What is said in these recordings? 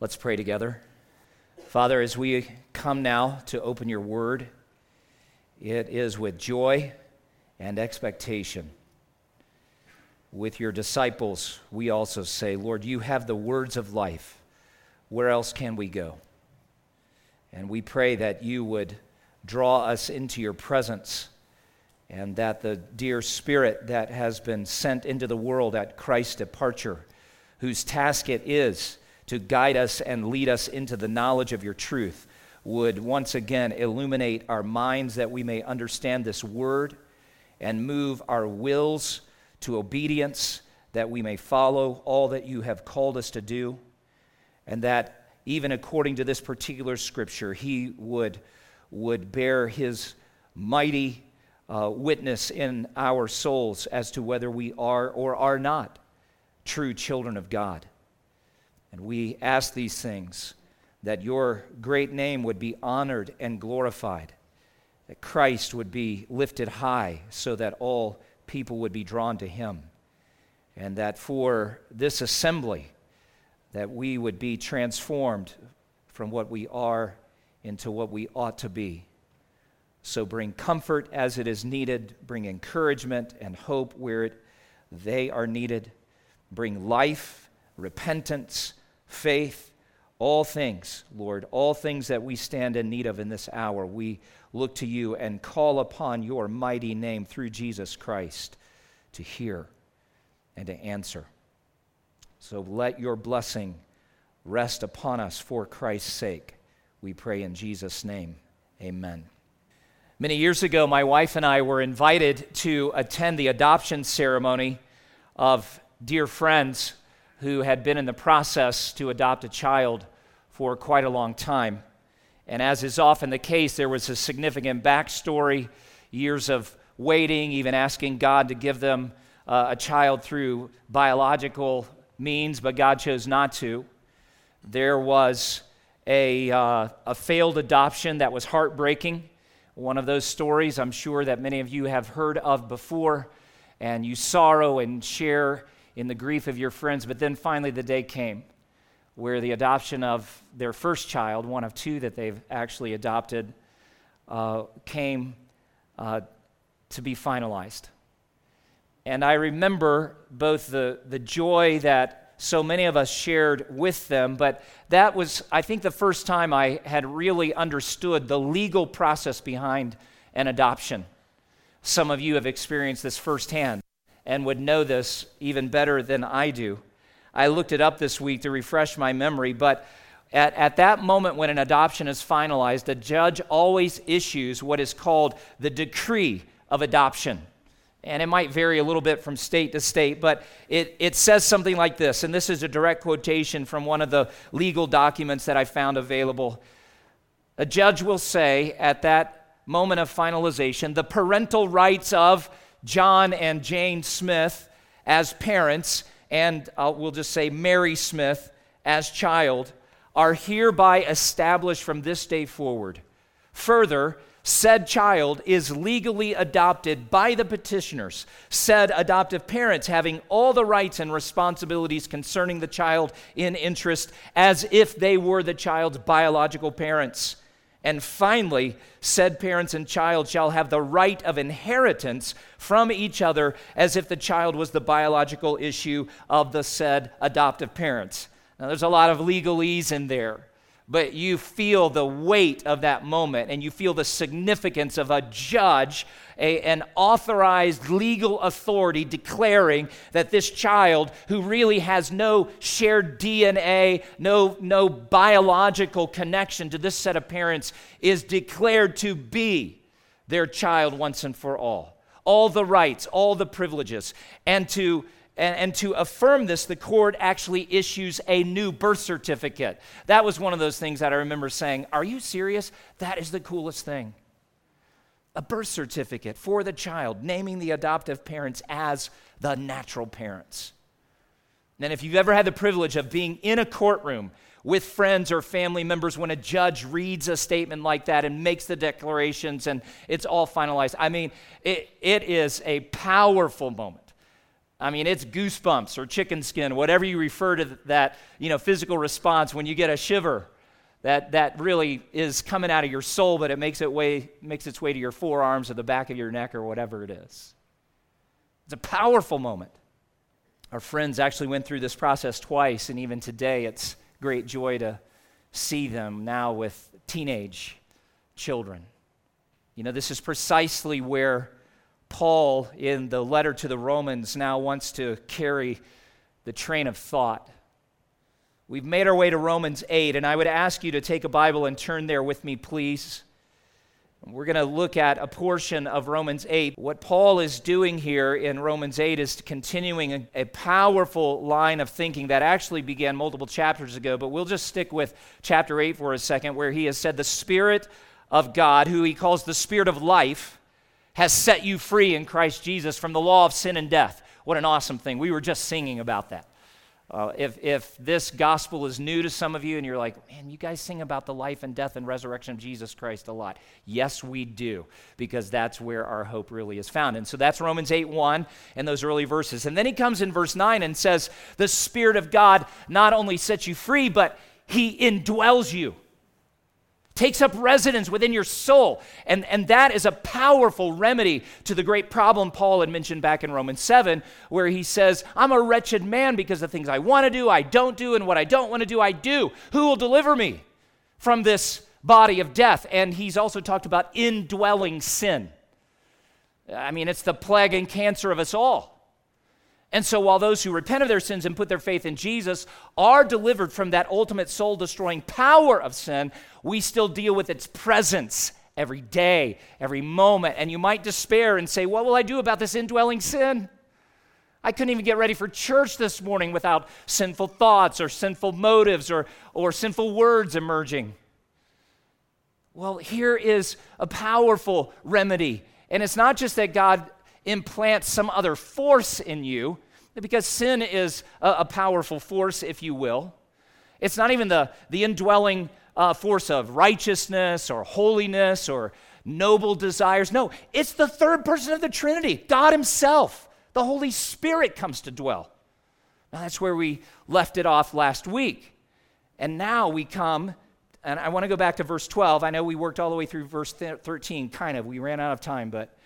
Let's pray together. Father, as we come now to open your word, it is with joy and expectation. With your disciples, we also say, Lord, you have the words of life. Where else can we go? And we pray that you would draw us into your presence and that the dear Spirit that has been sent into the world at Christ's departure, whose task it is to guide us and lead us into the knowledge of your truth would once again illuminate our minds that we may understand this word and move our wills to obedience, that we may follow all that you have called us to do, and that even according to this particular scripture, he would, would bear his mighty uh, witness in our souls as to whether we are or are not true children of God. And we ask these things that your great name would be honored and glorified, that Christ would be lifted high so that all people would be drawn to him, and that for this assembly, that we would be transformed from what we are into what we ought to be. So bring comfort as it is needed, bring encouragement and hope where it, they are needed, bring life, repentance, faith, all things, Lord, all things that we stand in need of in this hour, we look to you and call upon your mighty name through Jesus Christ to hear and to answer. So let your blessing rest upon us for Christ's sake. We pray in Jesus' name. Amen. Many years ago, my wife and I were invited to attend the adoption ceremony of dear friends who had been in the process to adopt a child for quite a long time. And as is often the case, there was a significant backstory, years of waiting, even asking God to give them uh, a child through biological means, but God chose not to. There was a, uh, a failed adoption that was heartbreaking. One of those stories I'm sure that many of you have heard of before, and you sorrow and share in the grief of your friends. But then finally, the day came where the adoption of their first child, one of two that they've actually adopted, uh, came uh, to be finalized. And I remember both the, the joy that so many of us shared with them, but that was, I think, the first time I had really understood the legal process behind an adoption. Some of you have experienced this firsthand and would know this even better than I do. I looked it up this week to refresh my memory, but at, at that moment when an adoption is finalized, the judge always issues what is called the decree of adoption. And it might vary a little bit from state to state, but it, it says something like this, and this is a direct quotation from one of the legal documents that I found available. A judge will say at that moment of finalization, the parental rights of John and Jane Smith as parents, and uh, we'll just say Mary Smith as child, are hereby established from this day forward. Further, said child is legally adopted by the petitioners, said adoptive parents having all the rights and responsibilities concerning the child in interest as if they were the child's biological parents. And finally, said parents and child shall have the right of inheritance from each other as if the child was the biological issue of the said adoptive parents. Now, there's a lot of legalese in there but you feel the weight of that moment and you feel the significance of a judge, a, an authorized legal authority declaring that this child, who really has no shared DNA, no, no biological connection to this set of parents, is declared to be their child once and for all. All the rights, all the privileges, and to and, and, to affirm this, the court actually issues a new birth certificate. That was one of those things that I remember saying, Are you serious? That is the coolest thing. A birth certificate for the child, naming the adoptive parents as the natural parents. And if you've ever had the privilege of being in a courtroom with friends or family members when a judge reads a statement like that and makes the declarations and it's all finalized, I mean, it, it is a powerful moment I mean, it's goosebumps or chicken skin, whatever you refer to that, you know, physical response when you get a shiver. That, that really is coming out of your soul, but it makes, it way, makes its way to your forearms or the back of your neck or whatever it is. It's a powerful moment. Our friends actually went through this process twice, and even today it's great joy to see them now with teenage children. You know, this is precisely where Paul, in the letter to the Romans, now wants to carry the train of thought. We've made our way to Romans 8, and I would ask you to take a Bible and turn there with me, please. We're going to look at a portion of Romans 8. What Paul is doing here in Romans 8 is continuing a, powerful line of thinking that actually began multiple chapters ago, but we'll just stick with chapter 8 for a second, where he has said, The Spirit of God, who he calls the Spirit of life, has set you free in Christ Jesus from the law of sin and death. What an awesome thing. We were just singing about that. Uh, if, if this gospel is new to some of you and you're like, man, you guys sing about the life and death and resurrection of Jesus Christ a lot. Yes, we do, because that's where our hope really is found. And so that's Romans 8 1 and those early verses. And then he comes in verse 9 and says, The Spirit of God not only sets you free, but he indwells you takes up residence within your soul. And, and that is a powerful remedy to the great problem Paul had mentioned back in Romans 7, where he says, I'm a wretched man because the things I want to do, I don't do, and what I don't want to do, I do. Who will deliver me from this body of death? And he's also talked about indwelling sin. I mean, it's the plague and cancer of us all. And so, while those who repent of their sins and put their faith in Jesus are delivered from that ultimate soul destroying power of sin, we still deal with its presence every day, every moment. And you might despair and say, What will I do about this indwelling sin? I couldn't even get ready for church this morning without sinful thoughts or sinful motives or, or sinful words emerging. Well, here is a powerful remedy. And it's not just that God implant some other force in you, because sin is a, a powerful force, if you will. It's not even the, the indwelling uh, force of righteousness or holiness or noble desires. No, it's the third person of the Trinity, God Himself. The Holy Spirit comes to dwell. Now, that's where we left it off last week. And now we come, and I want to go back to verse 12. I know we worked all the way through verse 13, kind of. We ran out of time, but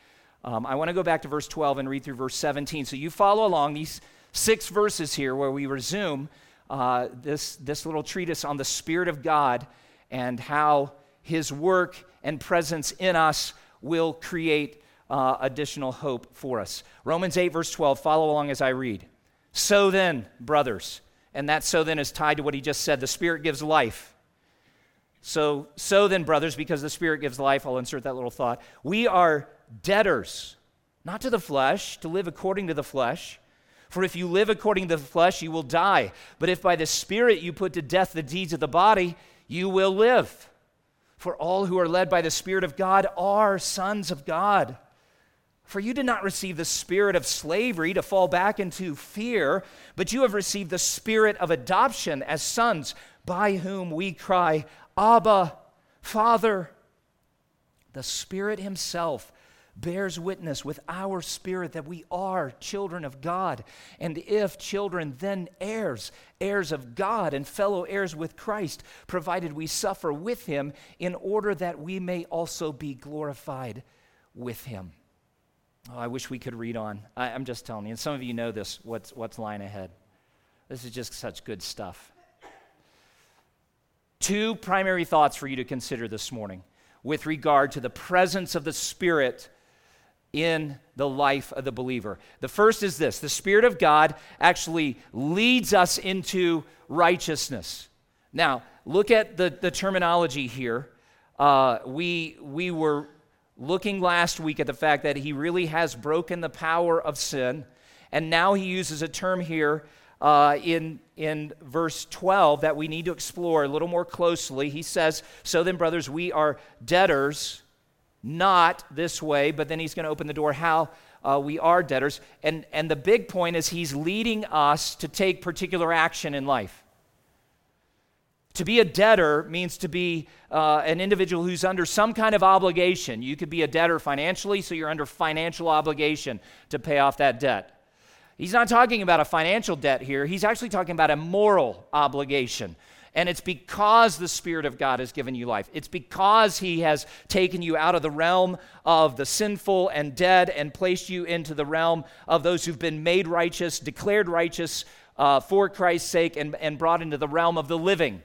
um, I want to go back to verse 12 and read through verse 17. So you follow along these six verses here where we resume uh, this, this little treatise on the Spirit of God and how His work and presence in us will create uh, additional hope for us. Romans 8, verse 12, follow along as I read. So then, brothers, and that so then is tied to what he just said the Spirit gives life. So, so then, brothers, because the Spirit gives life, I'll insert that little thought. We are debtors, not to the flesh, to live according to the flesh. For if you live according to the flesh, you will die. But if by the Spirit you put to death the deeds of the body, you will live. For all who are led by the Spirit of God are sons of God. For you did not receive the spirit of slavery to fall back into fear, but you have received the spirit of adoption as sons, by whom we cry, Abba, Father. The Spirit Himself bears witness with our spirit that we are children of God. And if children, then heirs, heirs of God and fellow heirs with Christ, provided we suffer with him in order that we may also be glorified with him. Oh, I wish we could read on. I, am just telling you, and some of you know this, what's, what's lying ahead. This is just such good stuff. Two primary thoughts for you to consider this morning with regard to the presence of the Spirit in the life of the believer. The first is this the Spirit of God actually leads us into righteousness. Now, look at the, the terminology here. Uh, we, we were looking last week at the fact that he really has broken the power of sin, and now he uses a term here uh, in, in verse 12 that we need to explore a little more closely. He says, So then, brothers, we are debtors not this way, but then he's going to open the door how uh, we are debtors. And, and the big point is he's leading us to take particular action in life. To be a debtor means to be uh, an individual who's under some kind of obligation. You could be a debtor financially, so you're under financial obligation to pay off that debt. He's not talking about a financial debt here, he's actually talking about a moral obligation. And it's because the Spirit of God has given you life. It's because He has taken you out of the realm of the sinful and dead and placed you into the realm of those who've been made righteous, declared righteous uh, for Christ's sake, and, and brought into the realm of the living.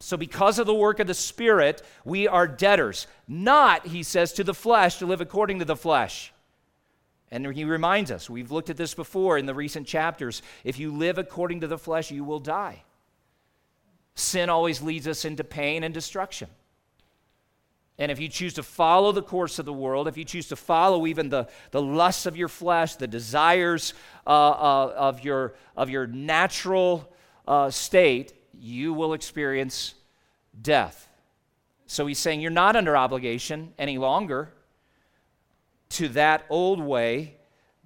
So, because of the work of the Spirit, we are debtors. Not, he says, to the flesh to live according to the flesh. And he reminds us, we've looked at this before in the recent chapters. If you live according to the flesh, you will die. Sin always leads us into pain and destruction. And if you choose to follow the course of the world, if you choose to follow even the, the lusts of your flesh, the desires uh, uh, of, your, of your natural uh, state, you will experience death. So he's saying you're not under obligation any longer to that old way,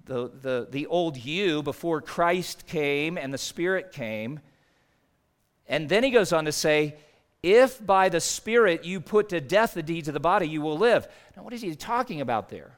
the, the, the old you before Christ came and the Spirit came. And then he goes on to say, if by the Spirit you put to death the deeds of the body, you will live. Now, what is he talking about there?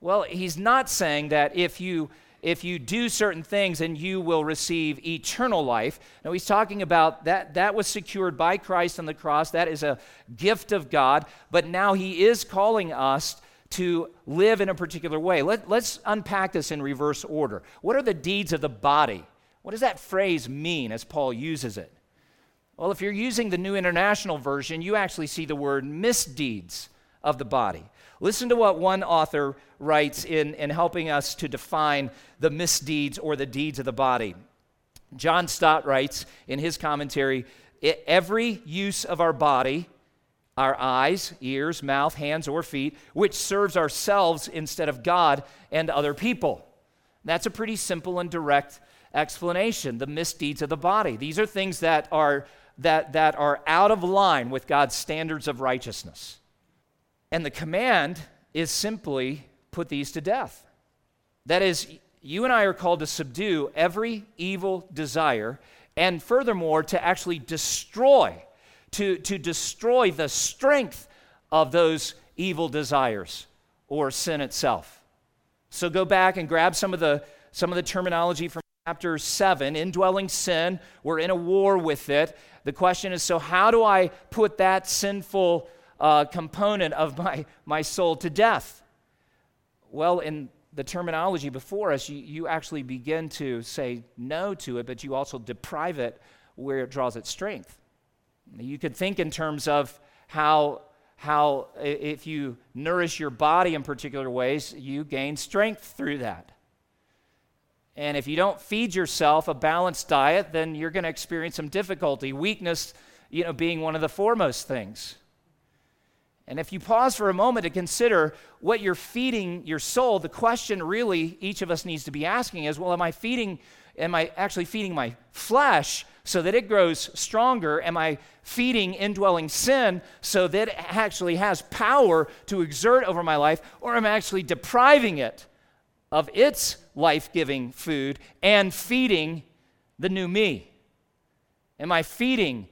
Well, he's not saying that if you if you do certain things and you will receive eternal life. No, he's talking about that that was secured by Christ on the cross. That is a gift of God, but now he is calling us to live in a particular way. Let, let's unpack this in reverse order. What are the deeds of the body? What does that phrase mean as Paul uses it? Well, if you're using the New International Version, you actually see the word misdeeds of the body. Listen to what one author writes in, in helping us to define the misdeeds or the deeds of the body. John Stott writes in his commentary every use of our body our eyes, ears, mouth, hands, or feet, which serves ourselves instead of God and other people. That's a pretty simple and direct explanation. The misdeeds of the body. These are things that are, that, that are out of line with God's standards of righteousness. And the command is simply put these to death. That is, you and I are called to subdue every evil desire and furthermore to actually destroy to, to destroy the strength of those evil desires or sin itself. So go back and grab some of the, some of the terminology from chapter 7 indwelling sin. We're in a war with it. The question is so, how do I put that sinful uh, component of my, my soul to death? Well, in the terminology before us, you, you actually begin to say no to it, but you also deprive it where it draws its strength. You could think in terms of how, how if you nourish your body in particular ways, you gain strength through that. And if you don't feed yourself a balanced diet, then you're going to experience some difficulty, weakness, you know, being one of the foremost things. And if you pause for a moment to consider what you're feeding your soul, the question really each of us needs to be asking is, well, am I feeding am I actually feeding my flesh so that it grows stronger? Am I feeding indwelling sin so that it actually has power to exert over my life? Or am I actually depriving it of its life giving food and feeding the new me? Am I feeding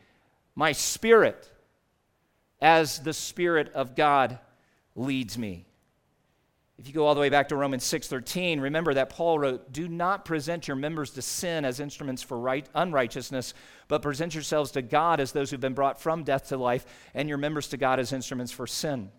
my spirit as the Spirit of God leads me? If you go all the way back to Romans 6:13, remember that Paul wrote, "Do not present your members to sin as instruments for right, unrighteousness, but present yourselves to God as those who've been brought from death to life, and your members to God as instruments for sin."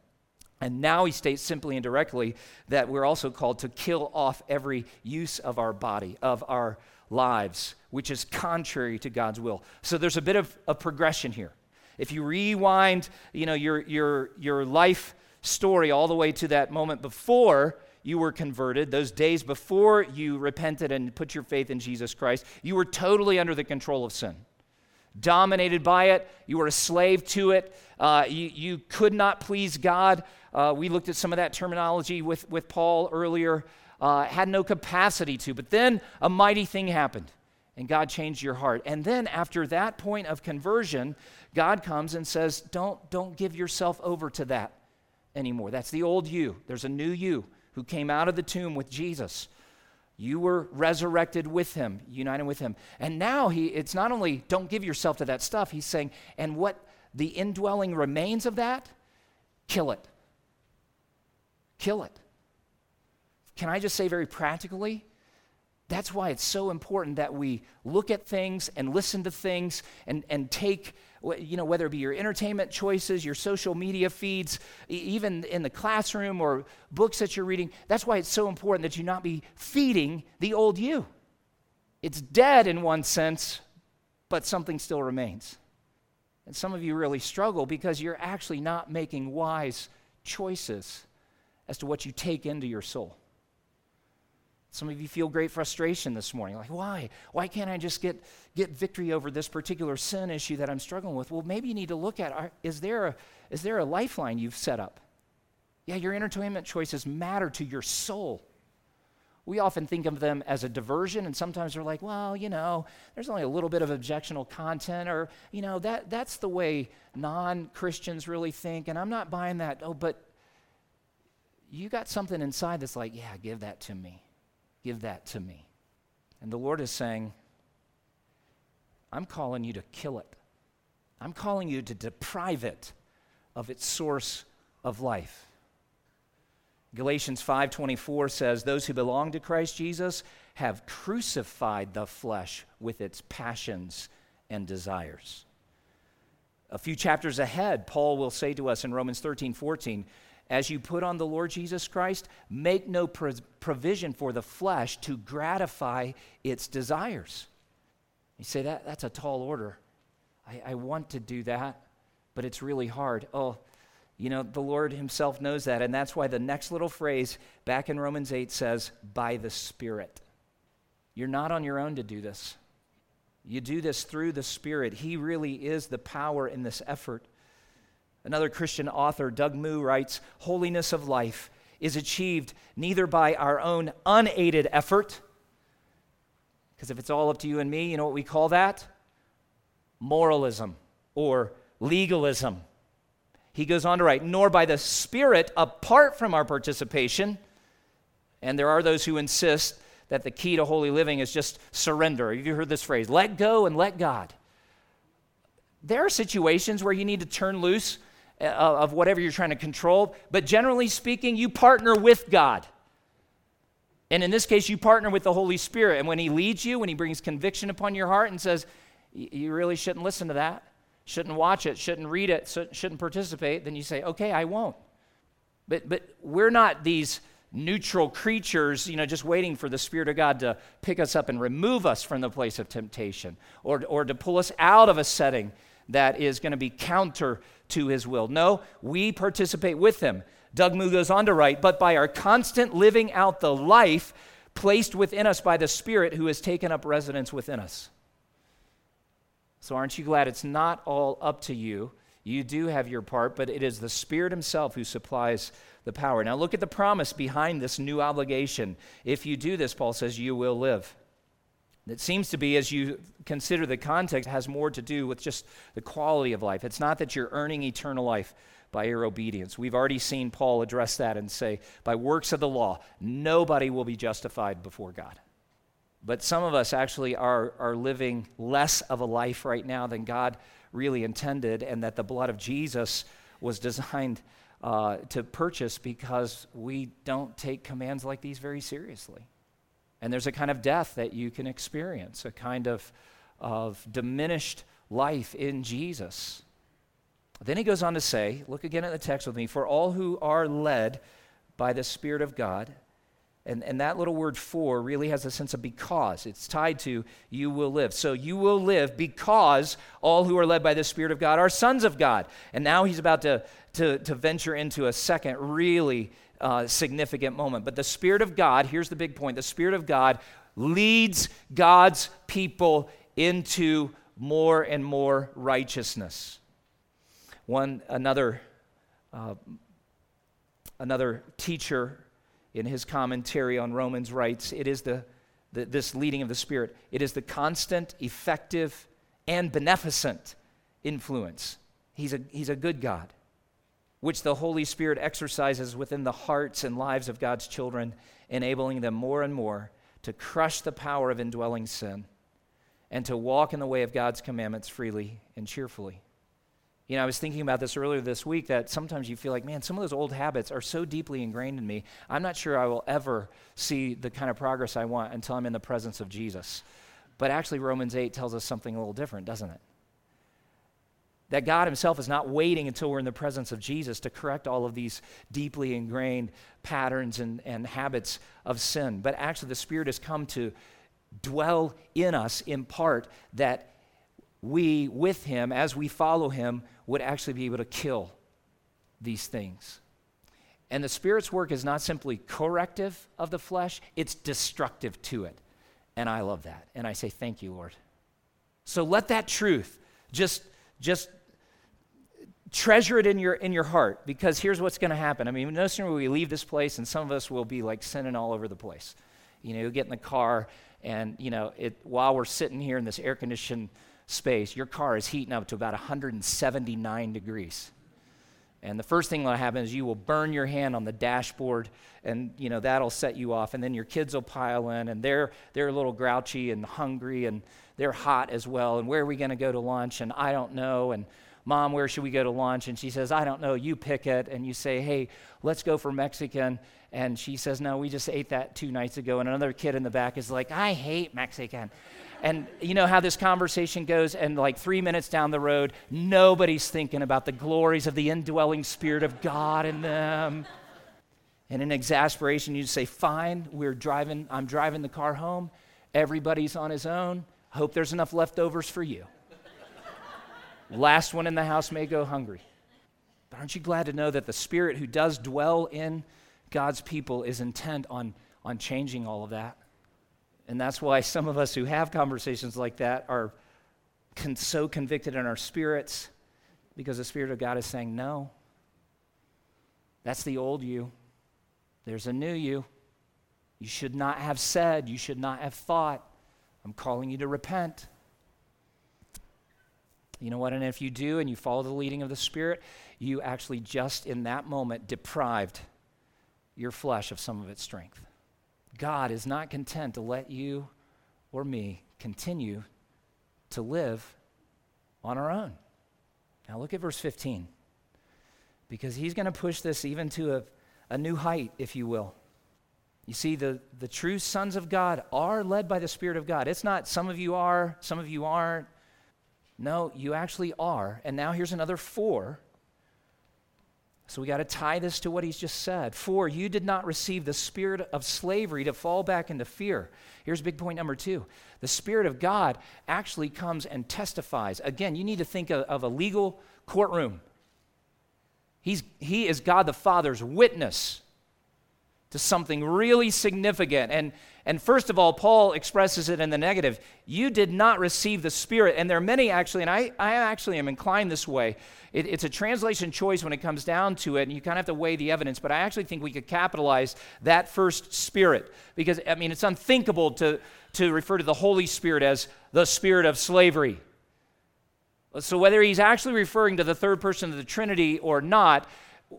And now he states simply and directly that we're also called to kill off every use of our body, of our lives, which is contrary to God's will. So there's a bit of a progression here. If you rewind, you know, your, your, your life story all the way to that moment before you were converted, those days before you repented and put your faith in Jesus Christ, you were totally under the control of sin. Dominated by it, you were a slave to it, uh, you, you could not please God. Uh, we looked at some of that terminology with, with Paul earlier. Uh, had no capacity to. But then a mighty thing happened, and God changed your heart. And then after that point of conversion, God comes and says, Don't, don't give yourself over to that anymore. That's the old you. There's a new you who came out of the tomb with Jesus. You were resurrected with him, united with him. And now he it's not only don't give yourself to that stuff, he's saying, and what the indwelling remains of that, kill it. Kill it. Can I just say very practically? That's why it's so important that we look at things and listen to things and, and take, you know, whether it be your entertainment choices, your social media feeds, even in the classroom or books that you're reading. That's why it's so important that you not be feeding the old you. It's dead in one sense, but something still remains. And some of you really struggle because you're actually not making wise choices as to what you take into your soul. Some of you feel great frustration this morning. Like, why? Why can't I just get, get victory over this particular sin issue that I'm struggling with? Well, maybe you need to look at are, is, there a, is there a lifeline you've set up? Yeah, your entertainment choices matter to your soul. We often think of them as a diversion, and sometimes we're like, well, you know, there's only a little bit of objectionable content, or, you know, that, that's the way non Christians really think, and I'm not buying that. Oh, but you got something inside that's like, yeah, give that to me. Give that to me. And the Lord is saying, I'm calling you to kill it. I'm calling you to deprive it of its source of life. Galatians 5:24 says those who belong to Christ Jesus have crucified the flesh with its passions and desires. A few chapters ahead, Paul will say to us in Romans 13, 14, as you put on the Lord Jesus Christ, make no provision for the flesh to gratify its desires. You say that that's a tall order. I, I want to do that, but it's really hard. Oh, you know, the Lord Himself knows that. And that's why the next little phrase back in Romans 8 says, by the Spirit. You're not on your own to do this. You do this through the Spirit. He really is the power in this effort. Another Christian author, Doug Moo, writes Holiness of life is achieved neither by our own unaided effort, because if it's all up to you and me, you know what we call that? Moralism or legalism. He goes on to write, nor by the Spirit apart from our participation. And there are those who insist that the key to holy living is just surrender. Have you heard this phrase? Let go and let God. There are situations where you need to turn loose Uh, of whatever you're trying to control, but generally speaking, you partner with God. And in this case, you partner with the Holy Spirit. And when He leads you, when He brings conviction upon your heart and says, You really shouldn't listen to that, shouldn't watch it, shouldn't read it, shouldn't participate, then you say, okay, I won't. But, but we're not these neutral creatures, you know, just waiting for the Spirit of God to pick us up and remove us from the place of temptation or, or to pull us out of a setting that is going to be counter to His will. No, we participate with Him. Doug Moo goes on to write, but by our constant living out the life placed within us by the Spirit who has taken up residence within us. So, aren't you glad it's not all up to you? You do have your part, but it is the Spirit Himself who supplies the power. Now, look at the promise behind this new obligation. If you do this, Paul says, you will live. It seems to be, as you consider the context, has more to do with just the quality of life. It's not that you're earning eternal life by your obedience. We've already seen Paul address that and say, by works of the law, nobody will be justified before God. But some of us actually are, are living less of a life right now than God really intended, and that the blood of Jesus was designed uh, to purchase because we don't take commands like these very seriously. And there's a kind of death that you can experience, a kind of, of diminished life in Jesus. Then he goes on to say, look again at the text with me, for all who are led by the Spirit of God, and, and that little word for really has a sense of because. It's tied to you will live. So you will live because all who are led by the Spirit of God are sons of God. And now he's about to, to, to venture into a second really uh, significant moment. But the Spirit of God, here's the big point the Spirit of God leads God's people into more and more righteousness. One, another, uh, another teacher in his commentary on Romans writes, it is the, the, this leading of the Spirit, it is the constant, effective, and beneficent influence. He's a, he's a good God, which the Holy Spirit exercises within the hearts and lives of God's children, enabling them more and more to crush the power of indwelling sin and to walk in the way of God's commandments freely and cheerfully. You know, I was thinking about this earlier this week that sometimes you feel like, man, some of those old habits are so deeply ingrained in me. I'm not sure I will ever see the kind of progress I want until I'm in the presence of Jesus. But actually, Romans 8 tells us something a little different, doesn't it? That God Himself is not waiting until we're in the presence of Jesus to correct all of these deeply ingrained patterns and, and habits of sin. But actually, the Spirit has come to dwell in us in part that we, with Him, as we follow Him, would actually be able to kill these things. And the Spirit's work is not simply corrective of the flesh, it's destructive to it. And I love that. And I say, Thank you, Lord. So let that truth just, just treasure it in your, in your heart because here's what's going to happen. I mean, no sooner will we leave this place, and some of us will be like sinning all over the place. You know, you get in the car, and, you know, it, while we're sitting here in this air conditioned space, your car is heating up to about 179 degrees. And the first thing that'll happen is you will burn your hand on the dashboard, and you know that'll set you off. And then your kids will pile in, and they're they're a little grouchy and hungry, and they're hot as well. And where are we going to go to lunch? And I don't know. And mom, where should we go to lunch? And she says, I don't know. You pick it. And you say, Hey, let's go for Mexican. And she says, No, we just ate that two nights ago. And another kid in the back is like, I hate Mexican. And you know how this conversation goes, and like three minutes down the road, nobody's thinking about the glories of the indwelling Spirit of God in them. And in exasperation, you say, Fine, we're driving, I'm driving the car home. Everybody's on his own. Hope there's enough leftovers for you. Last one in the house may go hungry. But aren't you glad to know that the Spirit who does dwell in God's people is intent on, on changing all of that? And that's why some of us who have conversations like that are con- so convicted in our spirits because the Spirit of God is saying, no. That's the old you. There's a new you. You should not have said, you should not have thought. I'm calling you to repent. You know what? And if you do and you follow the leading of the Spirit, you actually just in that moment deprived your flesh of some of its strength. God is not content to let you or me continue to live on our own. Now, look at verse 15, because he's going to push this even to a, a new height, if you will. You see, the, the true sons of God are led by the Spirit of God. It's not some of you are, some of you aren't. No, you actually are. And now here's another for so we got to tie this to what he's just said. For you did not receive the spirit of slavery to fall back into fear. Here's big point number two the Spirit of God actually comes and testifies. Again, you need to think of, of a legal courtroom. He's, he is God the Father's witness to something really significant. And, and first of all, Paul expresses it in the negative. You did not receive the Spirit. And there are many actually, and I, I actually am inclined this way. It, it's a translation choice when it comes down to it, and you kind of have to weigh the evidence. But I actually think we could capitalize that first Spirit because, I mean, it's unthinkable to, to refer to the Holy Spirit as the Spirit of slavery. So, whether he's actually referring to the third person of the Trinity or not,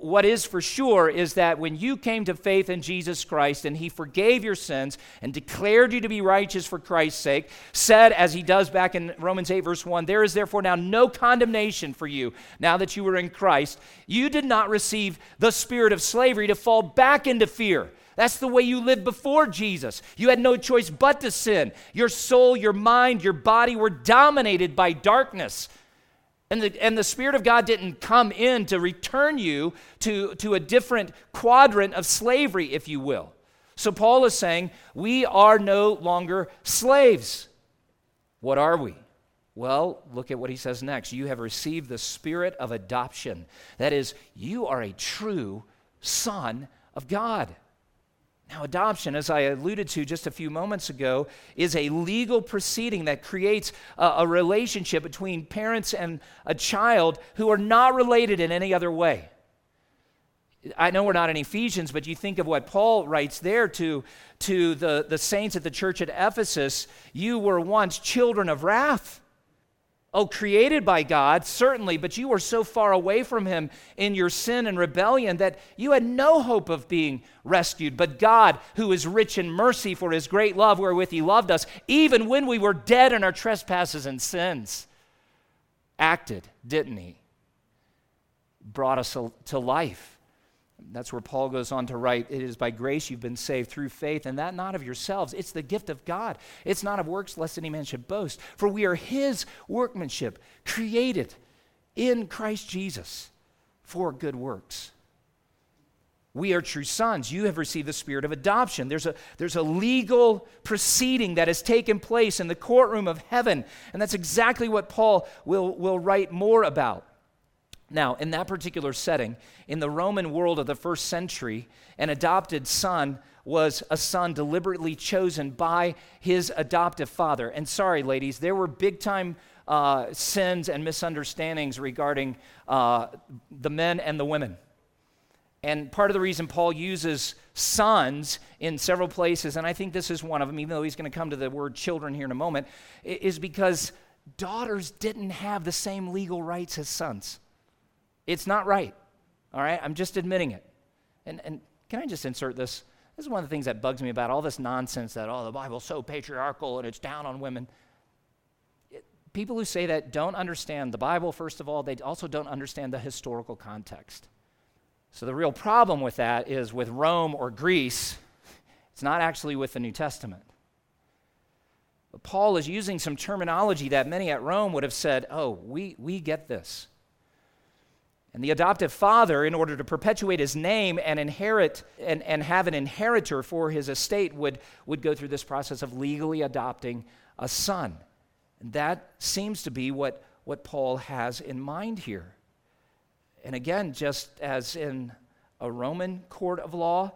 what is for sure is that when you came to faith in Jesus Christ and he forgave your sins and declared you to be righteous for Christ's sake, said, as he does back in Romans 8, verse 1, there is therefore now no condemnation for you now that you are in Christ, you did not receive the spirit of slavery to fall back into fear. That's the way you lived before Jesus. You had no choice but to sin. Your soul, your mind, your body were dominated by darkness. And the, and the Spirit of God didn't come in to return you to, to a different quadrant of slavery, if you will. So Paul is saying, we are no longer slaves. What are we? Well, look at what he says next. You have received the spirit of adoption. That is, you are a true son of God. Now, adoption, as I alluded to just a few moments ago, is a legal proceeding that creates a, a, relationship between parents and a child who are not related in any other way. I know we're not in Ephesians, but you think of what Paul writes there to, to the, the saints at the church at Ephesus you were once children of wrath. Oh, created by God, certainly, but you were so far away from Him in your sin and rebellion that you had no hope of being rescued. But God, who is rich in mercy for His great love wherewith He loved us, even when we were dead in our trespasses and sins, acted, didn't He? brought us to life. That's where Paul goes on to write It is by grace you've been saved through faith, and that not of yourselves. It's the gift of God. It's not of works, lest any man should boast. For we are his workmanship, created in Christ Jesus for good works. We are true sons. You have received the spirit of adoption. There's a, there's a legal proceeding that has taken place in the courtroom of heaven. And that's exactly what Paul will, will write more about. Now, in that particular setting, in the Roman world of the first century, an adopted son was a son deliberately chosen by his adoptive father. And sorry, ladies, there were big time uh, sins and misunderstandings regarding uh, the men and the women. And part of the reason Paul uses sons in several places, and I think this is one of them, even though he's going to come to the word children here in a moment, is because daughters didn't have the same legal rights as sons. It's not right. All right? I'm just admitting it. And, and can I just insert this? This is one of the things that bugs me about all this nonsense that, oh, the Bible's so patriarchal and it's down on women. It, people who say that don't understand the Bible, first of all. They also don't understand the historical context. So the real problem with that is with Rome or Greece, it's not actually with the New Testament. But Paul is using some terminology that many at Rome would have said, oh, we, we get this. And the adoptive father, in order to perpetuate his name and inherit and, and have an inheritor for his estate, would, would go through this process of legally adopting a son. And that seems to be what, what Paul has in mind here. And again, just as in a Roman court of law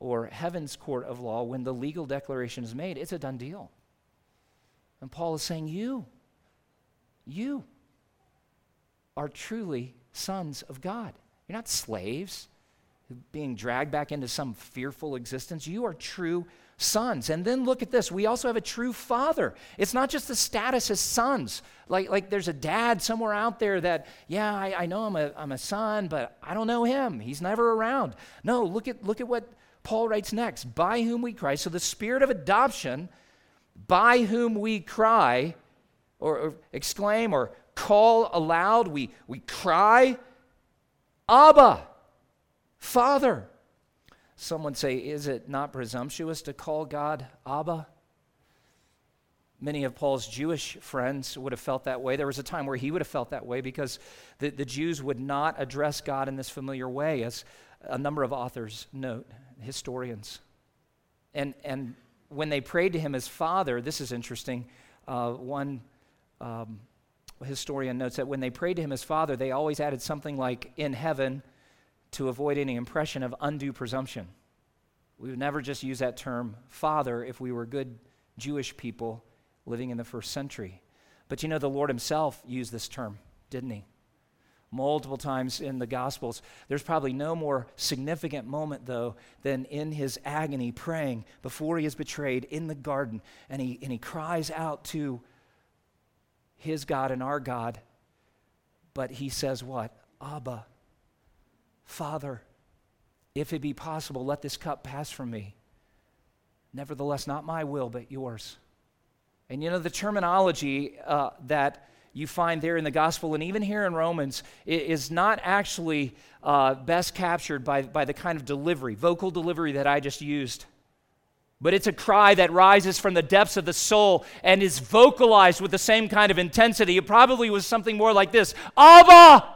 or heaven's court of law, when the legal declaration is made, it's a done deal. And Paul is saying, You, you are truly sons of God. You're not slaves being dragged back into some fearful existence. You are true sons. And then look at this. We also have a true father. It's not just the status as sons. Like, like there's a dad somewhere out there that, yeah, I, I know I'm a, I'm a son, but I don't know him. He's never around. No, look at, look at what Paul writes next. By whom we cry. So the spirit of adoption, by whom we cry, or, or exclaim, or call aloud, we, we cry, Abba, Father. Someone say, Is it not presumptuous to call God Abba? Many of Paul's Jewish friends would have felt that way. There was a time where he would have felt that way because the, the Jews would not address God in this familiar way, as a number of authors note, historians. And, and when they prayed to him as Father, this is interesting. Uh, one um, historian notes that when they prayed to him as Father, they always added something like in heaven to avoid any impression of undue presumption. We would never just use that term Father if we were good Jewish people living in the first century. But you know, the Lord Himself used this term, didn't He? Multiple times in the Gospels. There's probably no more significant moment, though, than in His agony praying before He is betrayed in the garden. And He, and he cries out to his God and our God. But he says, What? Abba, Father, if it be possible, let this cup pass from me. Nevertheless, not my will, but yours. And you know, the terminology uh, that you find there in the gospel and even here in Romans is not actually uh, best captured by, by the kind of delivery, vocal delivery that I just used but it's a cry that rises from the depths of the soul and is vocalized with the same kind of intensity. It probably was something more like this Abba,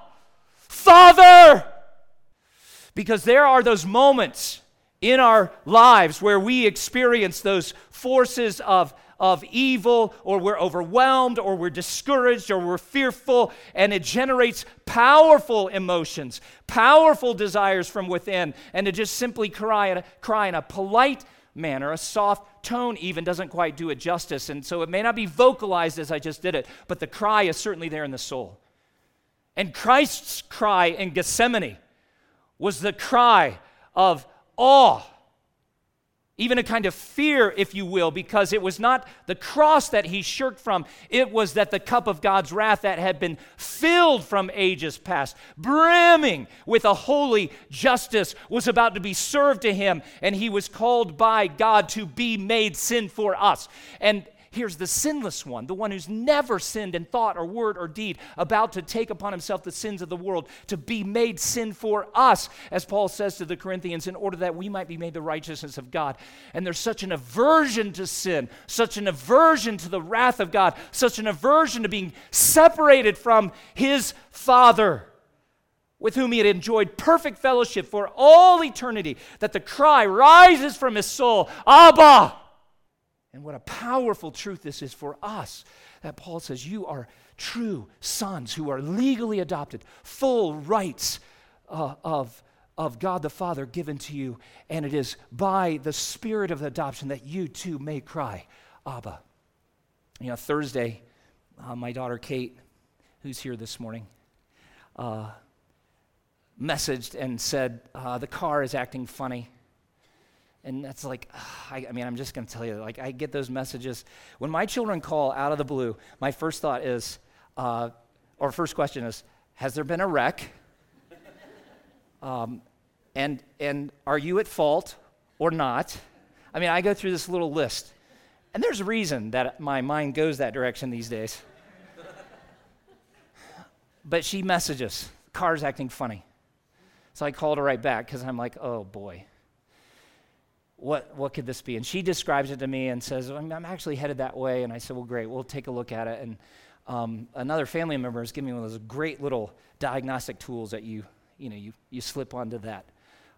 Father! Because there are those moments in our lives where we experience those forces of, of evil, or we're overwhelmed, or we're discouraged, or we're fearful, and it generates powerful emotions, powerful desires from within. And to just simply cry, and cry in a polite, manner. A soft tone, even, doesn't quite do it justice. And so it may not be vocalized as I just did it, but the cry is certainly there in the soul. And Christ's cry in Gethsemane was the cry of awe even a kind of fear, if you will, because it was not the cross that he shirked from. It was that the cup of God's wrath that had been filled from ages past, brimming with a holy justice, was about to be served to him, and he was called by God to be made sin for us. And Here's the sinless one, the one who's never sinned in thought or word or deed, about to take upon himself the sins of the world, to be made sin for us, as Paul says to the Corinthians, in order that we might be made the righteousness of God. And there's such an aversion to sin, such an aversion to the wrath of God, such an aversion to being separated from his Father with whom he had enjoyed perfect fellowship for all eternity, that the cry rises from his soul, Abba! And what a powerful truth this is for us that Paul says, You are true sons who are legally adopted, full rights uh, of, of God the Father given to you. And it is by the spirit of adoption that you too may cry, Abba. You know, Thursday, uh, my daughter Kate, who's here this morning, uh, messaged and said, uh, The car is acting funny. And that's like, I, I mean, I'm just going to tell you, like, I get those messages. When my children call out of the blue, my first thought is, uh, or first question is, Has there been a wreck? um, and, and are you at fault or not? I mean, I go through this little list. And there's a reason that my mind goes that direction these days. but she messages, car's acting funny. So I called her right back because I'm like, oh boy, what, what could this be? And she describes it to me and says, I'm, I'm actually headed that way. And I said, well, great, we'll take a look at it. And um, another family member is giving me one of those great little diagnostic tools that you, you know, you, you slip onto that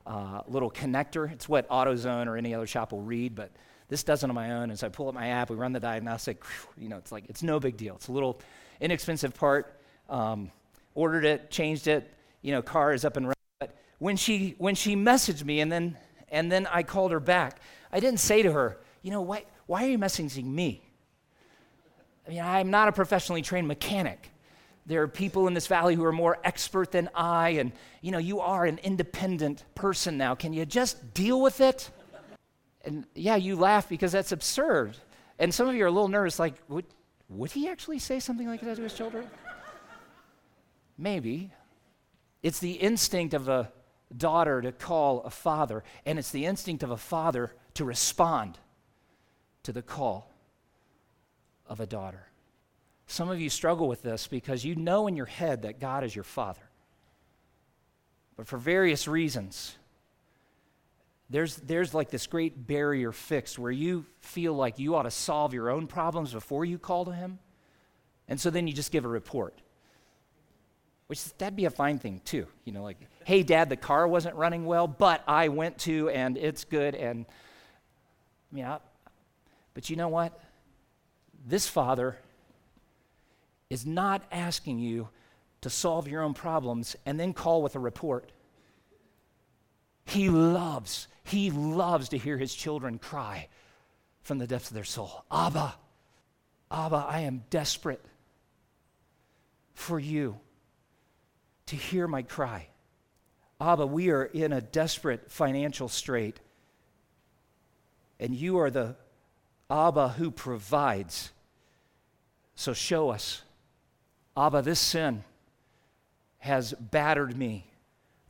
uh, little connector. It's what AutoZone or any other shop will read, but this does it on my own. And so I pull up my app, we run the diagnostic. You know, it's like, it's no big deal. It's a little inexpensive part. Um, ordered it, changed it. You know, car is up and running But when she when she messaged me and then and then I called her back, I didn't say to her, you know, why why are you messaging me? I mean, I'm not a professionally trained mechanic. There are people in this valley who are more expert than I, and you know, you are an independent person now. Can you just deal with it? And yeah, you laugh because that's absurd. And some of you are a little nervous, like, would, would he actually say something like that to his children? Maybe. It's the instinct of a daughter to call a father, and it's the instinct of a father to respond to the call of a daughter. Some of you struggle with this because you know in your head that God is your father. But for various reasons, there's, there's like this great barrier fixed where you feel like you ought to solve your own problems before you call to Him. And so then you just give a report. Which that'd be a fine thing too. You know, like, hey, dad, the car wasn't running well, but I went to and it's good. And I mean, but you know what? This father is not asking you to solve your own problems and then call with a report. He loves, he loves to hear his children cry from the depths of their soul Abba, Abba, I am desperate for you to hear my cry. Abba, we are in a desperate financial strait, and you are the Abba who provides. So show us. Abba, this sin has battered me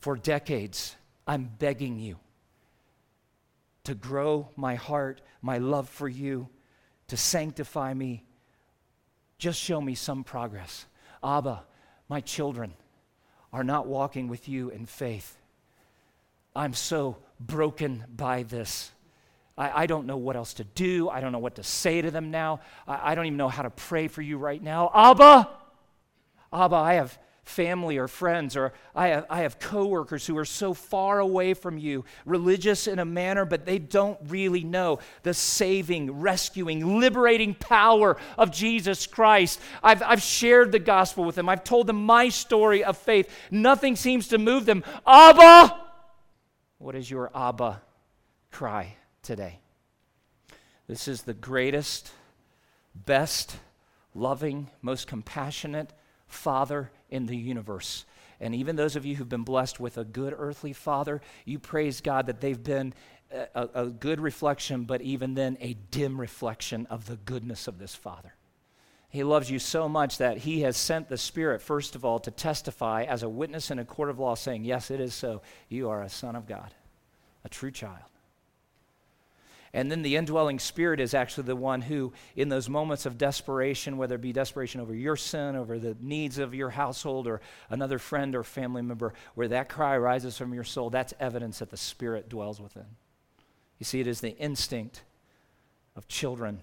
for decades. I'm begging you to grow my heart, my love for you, to sanctify me. Just show me some progress. Abba, my children are not walking with you in faith. I'm so broken by this. I, I, don't know what else to do. I don't know what to say to them now. I, I don't even know how to pray for you right now. Abba, Abba, I have family or friends, or I have, I have coworkers who are so far away from you, religious in a manner, but they don't really know the saving, rescuing, liberating power of Jesus Christ. I've, I've shared the gospel with them, I've told them my story of faith. Nothing seems to move them. Abba! What is your Abba cry today? This is the greatest, best, loving, most compassionate Father in the universe. And even those of you who've been blessed with a good earthly father, you praise God that they've been a, a, good reflection, but even then a dim reflection of the goodness of this father. He loves you so much that he has sent the Spirit, first of all, to testify as a witness in a court of law, saying, Yes, it is so. You are a son of God, a true child. And then the indwelling spirit is actually the one who, in those moments of desperation, whether it be desperation over your sin, over the needs of your household, or another friend or family member, where that cry rises from your soul, that's evidence that the spirit dwells within. You see, it is the instinct of children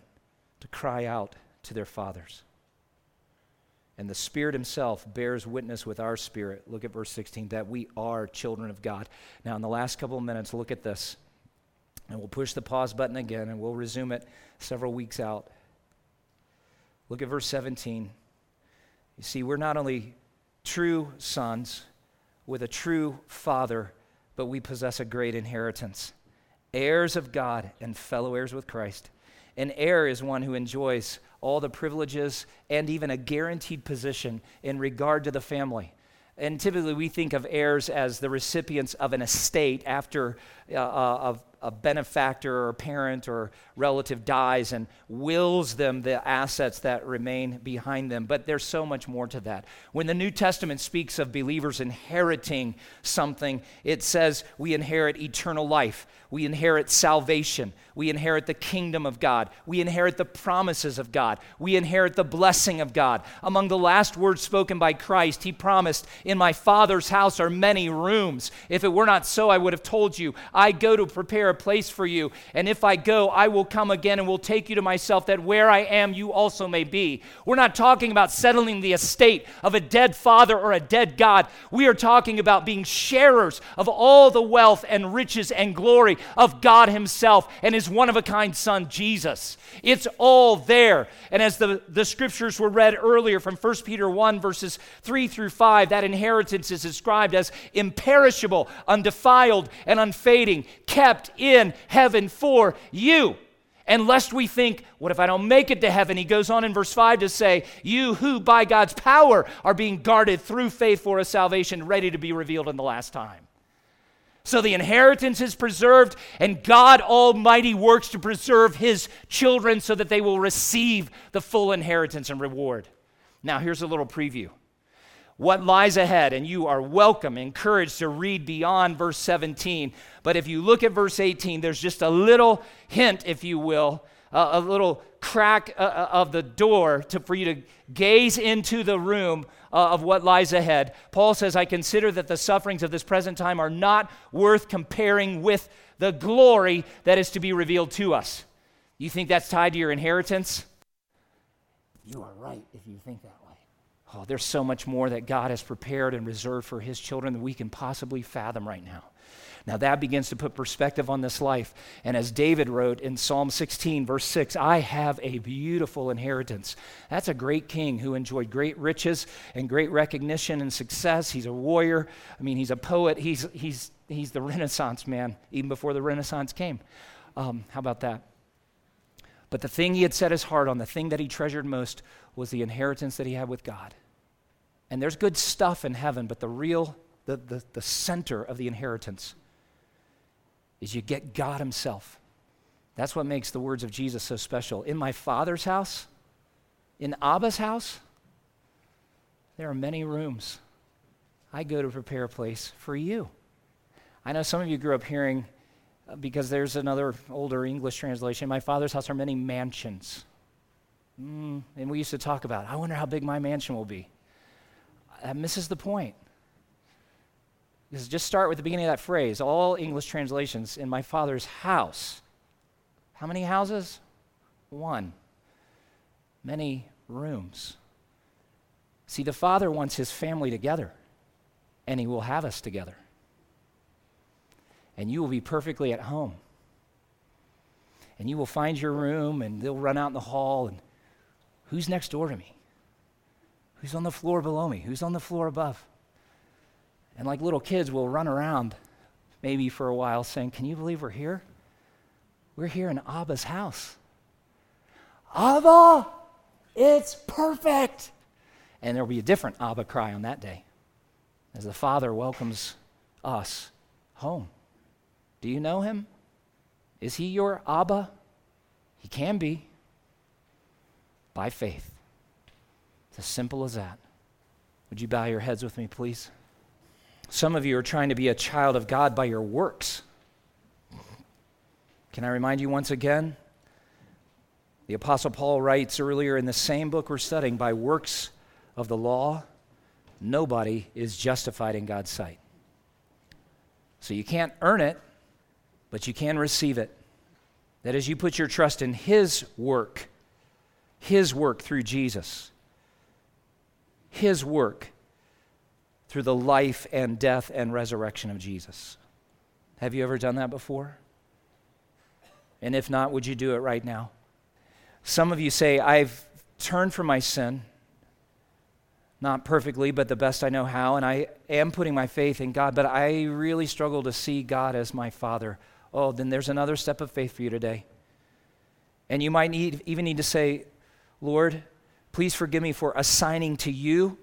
to cry out to their fathers. And the Spirit Himself bears witness with our spirit. Look at verse 16 that we are children of God. Now, in the last couple of minutes, look at this. And we'll push the pause button again and we'll resume it several weeks out. Look at verse 17. You see, we're not only true sons with a true father, but we possess a great inheritance. Heirs of God and fellow heirs with Christ. An heir is one who enjoys all the privileges and even a guaranteed position in regard to the family. And typically, we think of heirs as the recipients of an estate after uh, uh, a benefactor or a parent or relative dies and wills them the assets that remain behind them. But there's so much more to that. When the New Testament speaks of believers inheriting something, it says we inherit eternal life, we inherit salvation, we inherit the kingdom of God, we inherit the promises of God, we inherit the blessing of God. Among the last words spoken by Christ, he promised, In my Father's house are many rooms. If it were not so, I would have told you, I go to prepare a place for you. And if I go, I will come again and will take you to myself, that where I am, you also may be. We're not talking about settling the estate of a dead father or a dead God. We are talking about being sharers of all the wealth and riches and glory of God Himself and His one of a kind Son, Jesus. It's all there. And as the, the scriptures were read earlier from 1 Peter 1, verses 3 through 5, that inheritance is described as imperishable, undefiled, and unfading, kept in heaven for you. And lest we think, what if I don't make it to heaven? He goes on in verse 5 to say, You who by God's power are being guarded through faith for a salvation ready to be revealed in the last time. So the inheritance is preserved, and God Almighty works to preserve His children so that they will receive the full inheritance and reward. Now, here's a little preview what lies ahead, and you are welcome, encouraged to read beyond verse 17. But if you look at verse 18, there's just a little hint, if you will, a little crack uh, uh, of the door to, for you to gaze into the room uh, of what lies ahead. Paul says, I consider that the sufferings of this present time are not worth comparing with the glory that is to be revealed to us. You think that's tied to your inheritance? You are right if you think that. Oh, there's so much more that God has prepared and reserved for His children than we can possibly fathom right now. Now that begins to put perspective on this life. And as David wrote in Psalm 16, verse 6, I have a beautiful inheritance. That's a great king who enjoyed great riches and great recognition and success. He's a warrior. I mean, he's a poet. He's, he's, he's the Renaissance man, even before the Renaissance came. Um, how about that? But the thing he had set his heart on, the thing that he treasured most, was the inheritance that he had with God. And there's good stuff in heaven, but the real, the, the, the center of the inheritance is you get God Himself. That's what makes the words of Jesus so special. In my Father's house, in Abba's house, there are many rooms. I go to prepare a place for you. I know some of you grew up hearing, uh, because there's another older English translation, my Father's house are many mansions. Mm, and we used to talk about, I wonder how big my mansion will be that misses the point. Just start with the beginning of that phrase. All English translations, in my father's house. How many houses? One. Many rooms. See, the Father wants his family together, and he will have us together. And you will be perfectly at home. And you will find your room, and they'll run out in the hall, and who's next door to me? Who's on the floor below me? Who's on the floor above? And like little kids, we'll run around maybe for a while saying, Can you believe we're here? We're here in Abba's house. Abba, it's perfect. And there'll be a different Abba cry on that day as the Father welcomes us home. Do you know him? Is he your Abba? He can be by faith. It's as simple as that. Would you bow your heads with me, please? Some of you are trying to be a child of God by your works. Can I remind you once again? The Apostle Paul writes earlier in the same book we're studying by works of the law, nobody is justified in God's sight. So you can't earn it, but you can receive it. That is, you put your trust in His work, His work through Jesus, His work through the life and death and resurrection of Jesus. Have you ever done that before? And if not, would you do it right now? Some of you say, I've turned from my sin not perfectly, but the best I know how, and I am putting my faith in God, but I really struggle to see God as my Father. Oh, then there's another step of faith for you today. And you might need, even need to say, Lord, please forgive me for assigning to you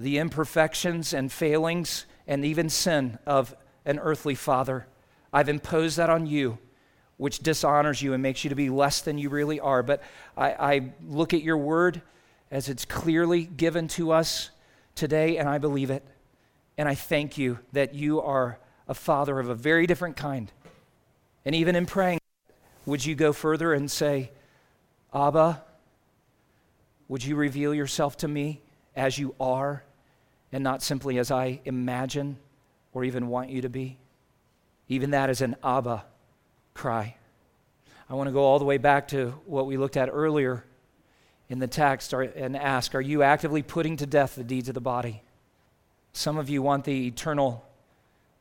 the imperfections and failings and even sin of an earthly father. I've imposed that on you, which dishonors you and makes you to be less than you really are. But I, I look at your word as it's clearly given to us today, and I believe it. And I thank you that you are a father of a very different kind. And even in praying, would you go further and say, Abba, would you reveal yourself to me as you are and not simply as I imagine or even want you to be? Even that is an Abba cry. I want to go all the way back to what we looked at earlier in the text and ask Are you actively putting to death the deeds of the body? Some of you want the eternal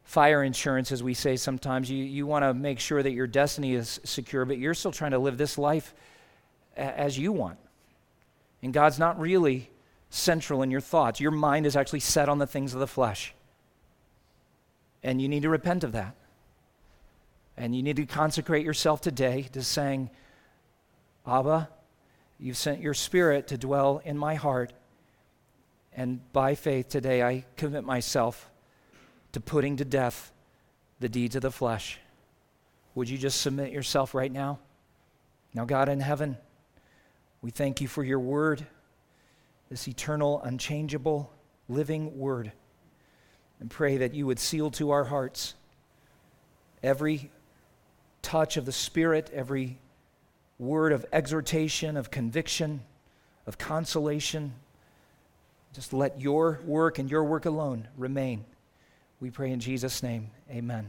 fire insurance, as we say sometimes. You, you want to make sure that your destiny is secure, but you're still trying to live this life as you want. And God's not really central in your thoughts. Your mind is actually set on the things of the flesh. And you need to repent of that. And you need to consecrate yourself today to saying, Abba, You've sent your spirit to dwell in my heart. And by faith today, I commit myself to putting to death the deeds of the flesh. Would you just submit yourself right now? Now, God in heaven, we thank you for your word, this eternal, unchangeable, living word, and pray that you would seal to our hearts every touch of the Spirit, every word of exhortation, of conviction, of consolation. Just let your work and your work alone remain. We pray in Jesus' name. Amen.